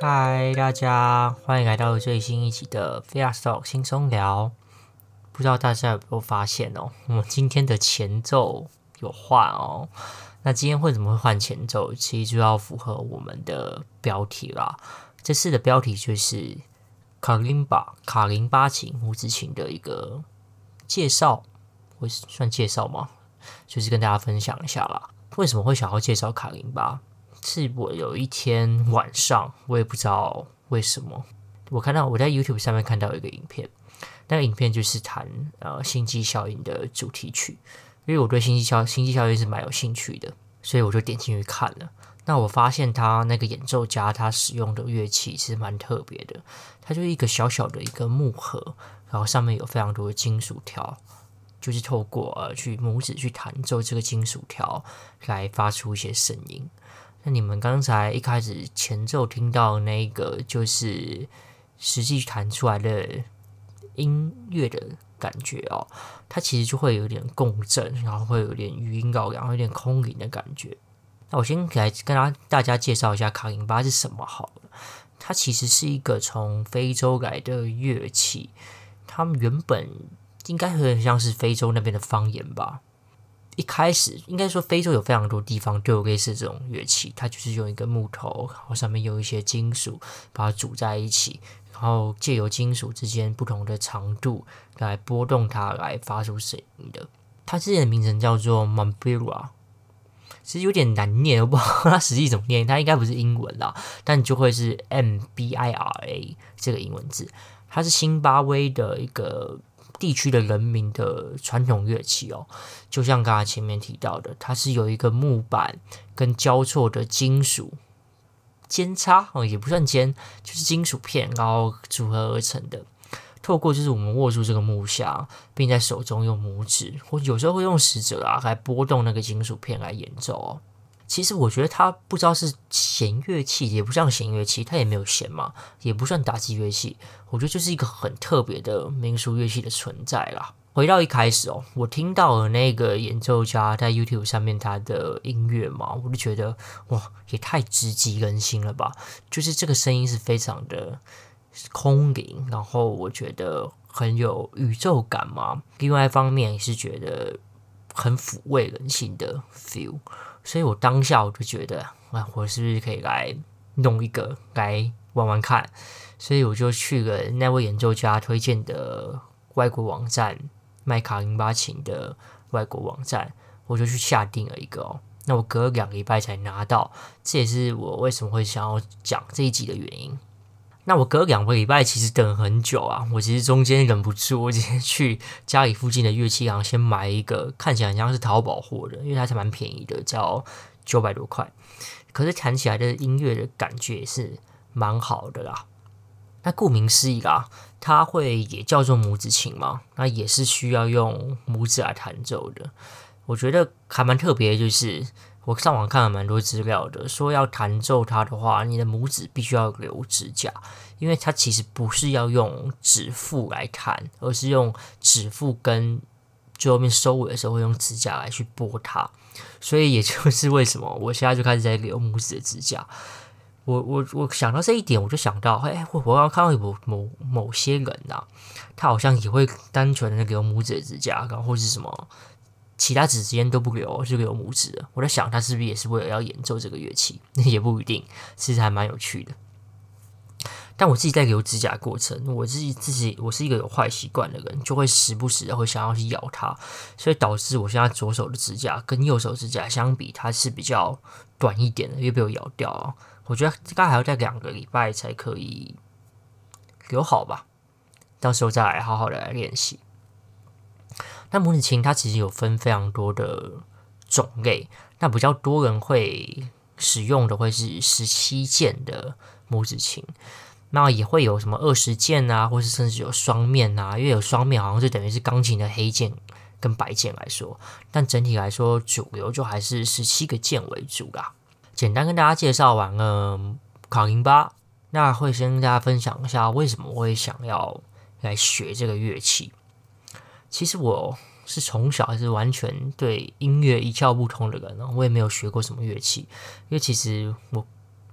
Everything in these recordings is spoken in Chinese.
嗨，大家欢迎来到最新一期的 Fiasco 轻松聊。不知道大家有没有发现哦，我们今天的前奏有换哦。那今天为什么会换前奏？其实就要符合我们的标题啦。这次的标题就是卡林巴卡林巴琴母子琴的一个介绍，会算介绍吗？就是跟大家分享一下啦。为什么会想要介绍卡林巴？是我有一天晚上，我也不知道为什么，我看到我在 YouTube 上面看到一个影片，那个影片就是弹呃星际效应的主题曲，因为我对星际效星际效应是蛮有兴趣的，所以我就点进去看了。那我发现他那个演奏家他使用的乐器其实蛮特别的，它就是一个小小的一个木盒，然后上面有非常多的金属条，就是透过呃去拇指去弹奏这个金属条来发出一些声音。那你们刚才一开始前奏听到那个，就是实际弹出来的音乐的感觉哦，它其实就会有点共振，然后会有点余音绕梁，有点空灵的感觉。那我先来跟大大家介绍一下卡林巴是什么好了。它其实是一个从非洲来的乐器，它们原本应该很像是非洲那边的方言吧。一开始应该说，非洲有非常多地方都有类似这种乐器，它就是用一个木头，然后上面有一些金属，把它组在一起，然后借由金属之间不同的长度来拨动它，来发出声音的。它之前的名称叫做 Mbira，其实有点难念，我不知道它实际怎么念，它应该不是英文啦，但就会是 M B I R A 这个英文字，它是新巴威的一个。地区的人民的传统乐器哦，就像刚才前面提到的，它是有一个木板跟交错的金属尖插哦，也不算尖，就是金属片，然后组合而成的。透过就是我们握住这个木箱，并在手中用拇指，或有时候会用食指啊来拨动那个金属片来演奏哦。其实我觉得它不知道是弦乐器，也不像弦乐器，它也没有弦嘛，也不算打击乐器。我觉得就是一个很特别的民俗乐器的存在啦。回到一开始哦，我听到了那个演奏家在 YouTube 上面他的音乐嘛，我就觉得哇，也太直击人心了吧！就是这个声音是非常的空灵，然后我觉得很有宇宙感嘛。另外一方面也是觉得很抚慰人心的 feel。所以我当下我就觉得，啊，我是不是可以来弄一个来玩玩看？所以我就去了那位演奏家推荐的外国网站，麦卡林巴琴的外国网站，我就去下定了一个哦。那我隔两个礼拜才拿到，这也是我为什么会想要讲这一集的原因。那我隔两个礼拜其实等很久啊，我其实中间忍不住，我直接去家里附近的乐器行先买一个，看起来很像是淘宝货的，因为它是蛮便宜的，叫九百多块。可是弹起来的音乐的感觉也是蛮好的啦。那顾名思义啦，它会也叫做拇指琴嘛，那也是需要用拇指来弹奏的。我觉得还蛮特别，就是。我上网看了蛮多资料的，说要弹奏它的话，你的拇指必须要留指甲，因为它其实不是要用指腹来弹，而是用指腹跟最后面收尾的时候会用指甲来去拨它。所以也就是为什么我现在就开始在留拇指的指甲。我我我想到这一点，我就想到，哎，我我要看到某某某些人呐、啊，他好像也会单纯的留拇指的指甲，然后或是什么。其他指之间都不留，就留拇指。我在想，他是不是也是为了要演奏这个乐器？那 也不一定，其实还蛮有趣的。但我自己在留指甲过程，我自己自己，我是一个有坏习惯的人，就会时不时的会想要去咬它，所以导致我现在左手的指甲跟右手指甲相比，它是比较短一点的，又被我咬掉了。我觉得大概还要再两个礼拜才可以留好吧，到时候再来好好的来练习。那拇指琴它其实有分非常多的种类，那比较多人会使用的会是十七键的拇指琴，那也会有什么二十键啊，或是甚至有双面啊，因为有双面好像就等于是钢琴的黑键跟白键来说，但整体来说主流就还是十七个键为主啦。简单跟大家介绍完了卡林巴，那会先跟大家分享一下为什么我会想要来学这个乐器。其实我是从小还是完全对音乐一窍不通的人，我也没有学过什么乐器，因为其实我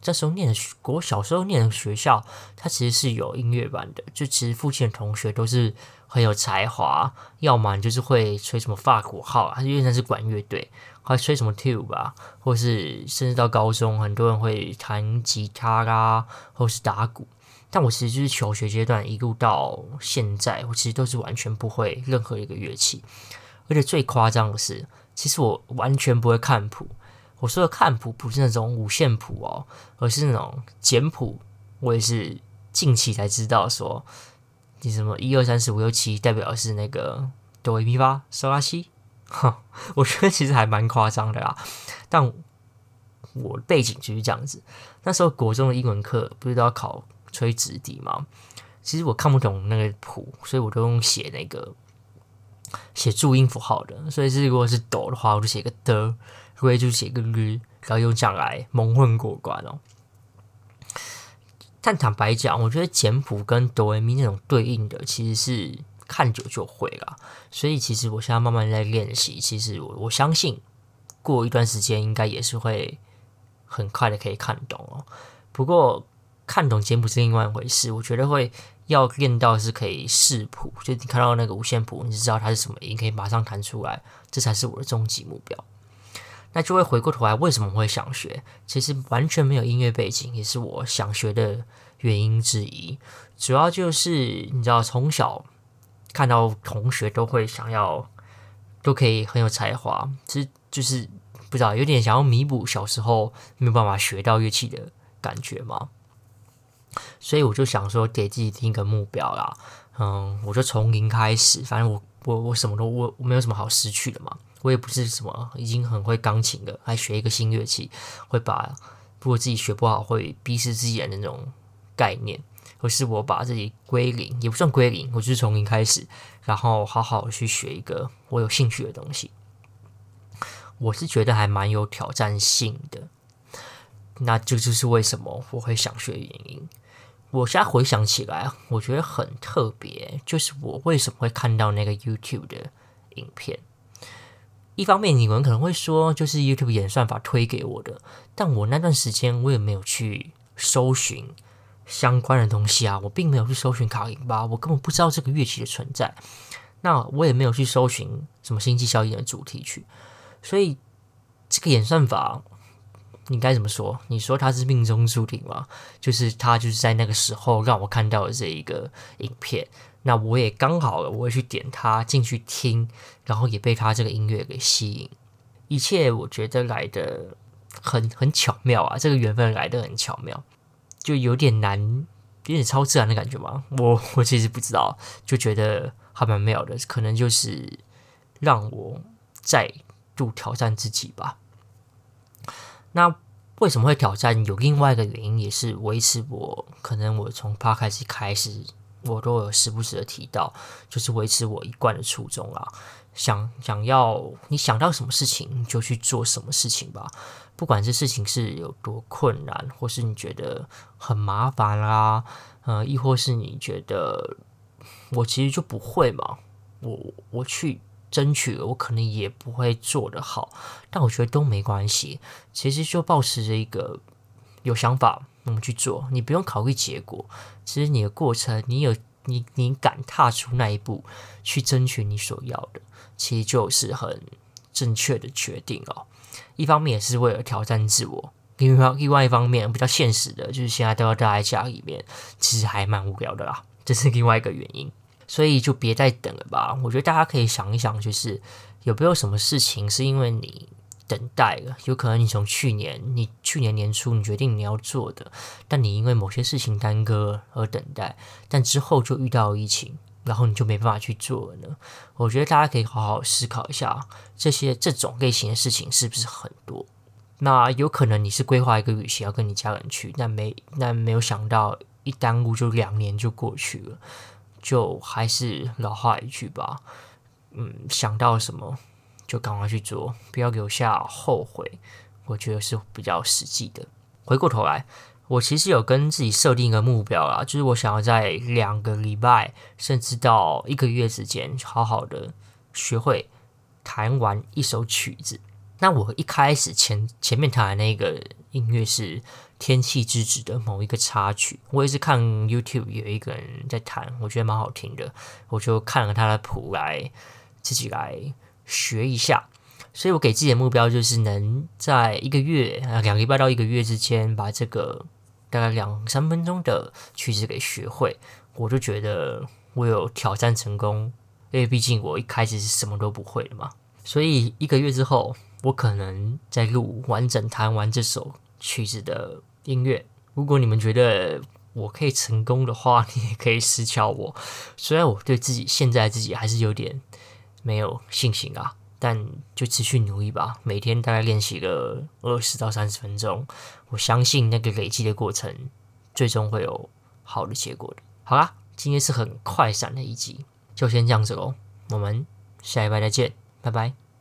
这时候念的我小时候念的学校，它其实是有音乐班的，就其实附近的同学都是很有才华，要么就是会吹什么法国号，他因为那是管乐队，还吹什么 tube 吧，或是甚至到高中，很多人会弹吉他啦，或是打鼓。但我其实就是求学阶段一路到现在，我其实都是完全不会任何一个乐器，而且最夸张的是，其实我完全不会看谱。我说的看谱不是那种五线谱哦，而是那种简谱。我也是近期才知道说，你什么一二三四五六七代表是那个哆来咪发嗦拉西。哈，我觉得其实还蛮夸张的啦。但我背景就是这样子。那时候国中的英文课不是都要考吹直笛吗？其实我看不懂那个谱，所以我都用写那个写注音符号的。所以是如果是哆的话，我就写个的。会就写个日，然后用这样来蒙混过关哦。但坦白讲，我觉得简谱跟哆来咪那种对应的，其实是看久就会了。所以其实我现在慢慢在练习，其实我我相信过一段时间应该也是会很快的可以看懂哦。不过看懂简谱是另外一回事，我觉得会要练到是可以视谱，就你看到那个五线谱，你就知道它是什么音，可以马上弹出来，这才是我的终极目标。那就会回过头来，为什么会想学？其实完全没有音乐背景，也是我想学的原因之一。主要就是你知道，从小看到同学都会想要，都可以很有才华，其实就是不知道有点想要弥补小时候没有办法学到乐器的感觉嘛。所以我就想说，给自己定一个目标啦。嗯，我就从零开始，反正我我我什么都我我没有什么好失去的嘛。我也不是什么已经很会钢琴的，还学一个新乐器，会把如果自己学不好会逼死自己的那种概念，而是我把自己归零，也不算归零，我就是从零开始，然后好好去学一个我有兴趣的东西。我是觉得还蛮有挑战性的，那这就是为什么我会想学的原因。我现在回想起来，我觉得很特别，就是我为什么会看到那个 YouTube 的影片。一方面，你们可能会说，就是 YouTube 演算法推给我的，但我那段时间我也没有去搜寻相关的东西啊，我并没有去搜寻卡林巴，我根本不知道这个乐器的存在。那我也没有去搜寻什么星际效应的主题曲，所以这个演算法，你该怎么说？你说它是命中注定吗？就是它就是在那个时候让我看到了这一个影片。那我也刚好，我会去点它进去听，然后也被它这个音乐给吸引。一切我觉得来得很很巧妙啊，这个缘分来得很巧妙，就有点难，有点超自然的感觉吗。我我其实不知道，就觉得还蛮妙的，可能就是让我再度挑战自己吧。那为什么会挑战？有另外一个原因，也是维持我可能我从 Podcast 开始。我都有时不时的提到，就是维持我一贯的初衷啊，想想要你想到什么事情就去做什么事情吧，不管这事情是有多困难，或是你觉得很麻烦啦，呃，亦或是你觉得我其实就不会嘛，我我去争取了，我可能也不会做得好，但我觉得都没关系，其实就保持着一个有想法。那么去做，你不用考虑结果。其实你的过程，你有你你敢踏出那一步去争取你所要的，其实就是很正确的决定哦。一方面也是为了挑战自我，另外另外一方面比较现实的，就是现在都要待在家里面，其实还蛮无聊的啦。这是另外一个原因，所以就别再等了吧。我觉得大家可以想一想，就是有没有什么事情是因为你。等待了，有可能你从去年，你去年年初你决定你要做的，但你因为某些事情耽搁而等待，但之后就遇到疫情，然后你就没办法去做了呢？我觉得大家可以好好思考一下，这些这种类型的事情是不是很多？那有可能你是规划一个旅行要跟你家人去，但没但没有想到一耽误就两年就过去了，就还是老话一句吧，嗯，想到什么？就赶快去做，不要留下后悔。我觉得是比较实际的。回过头来，我其实有跟自己设定一个目标啦，就是我想要在两个礼拜，甚至到一个月之间，好好的学会弹完一首曲子。那我一开始前前面弹的那个音乐是《天气之子》的某一个插曲，我也是看 YouTube 有一个人在弹，我觉得蛮好听的，我就看了他的谱来自己来学一下。所以我给自己的目标就是能在一个月啊，两个礼拜到一个月之间把这个大概两三分钟的曲子给学会，我就觉得我有挑战成功，因为毕竟我一开始是什么都不会的嘛。所以一个月之后，我可能在录完整弹完这首曲子的音乐。如果你们觉得我可以成功的话，你也可以私敲我。虽然我对自己现在自己还是有点没有信心啊，但就持续努力吧。每天大概练习个二十到三十分钟，我相信那个累积的过程，最终会有好的结果的。好啦，今天是很快闪的一集，就先这样子喽。我们下一拜再见。拜拜。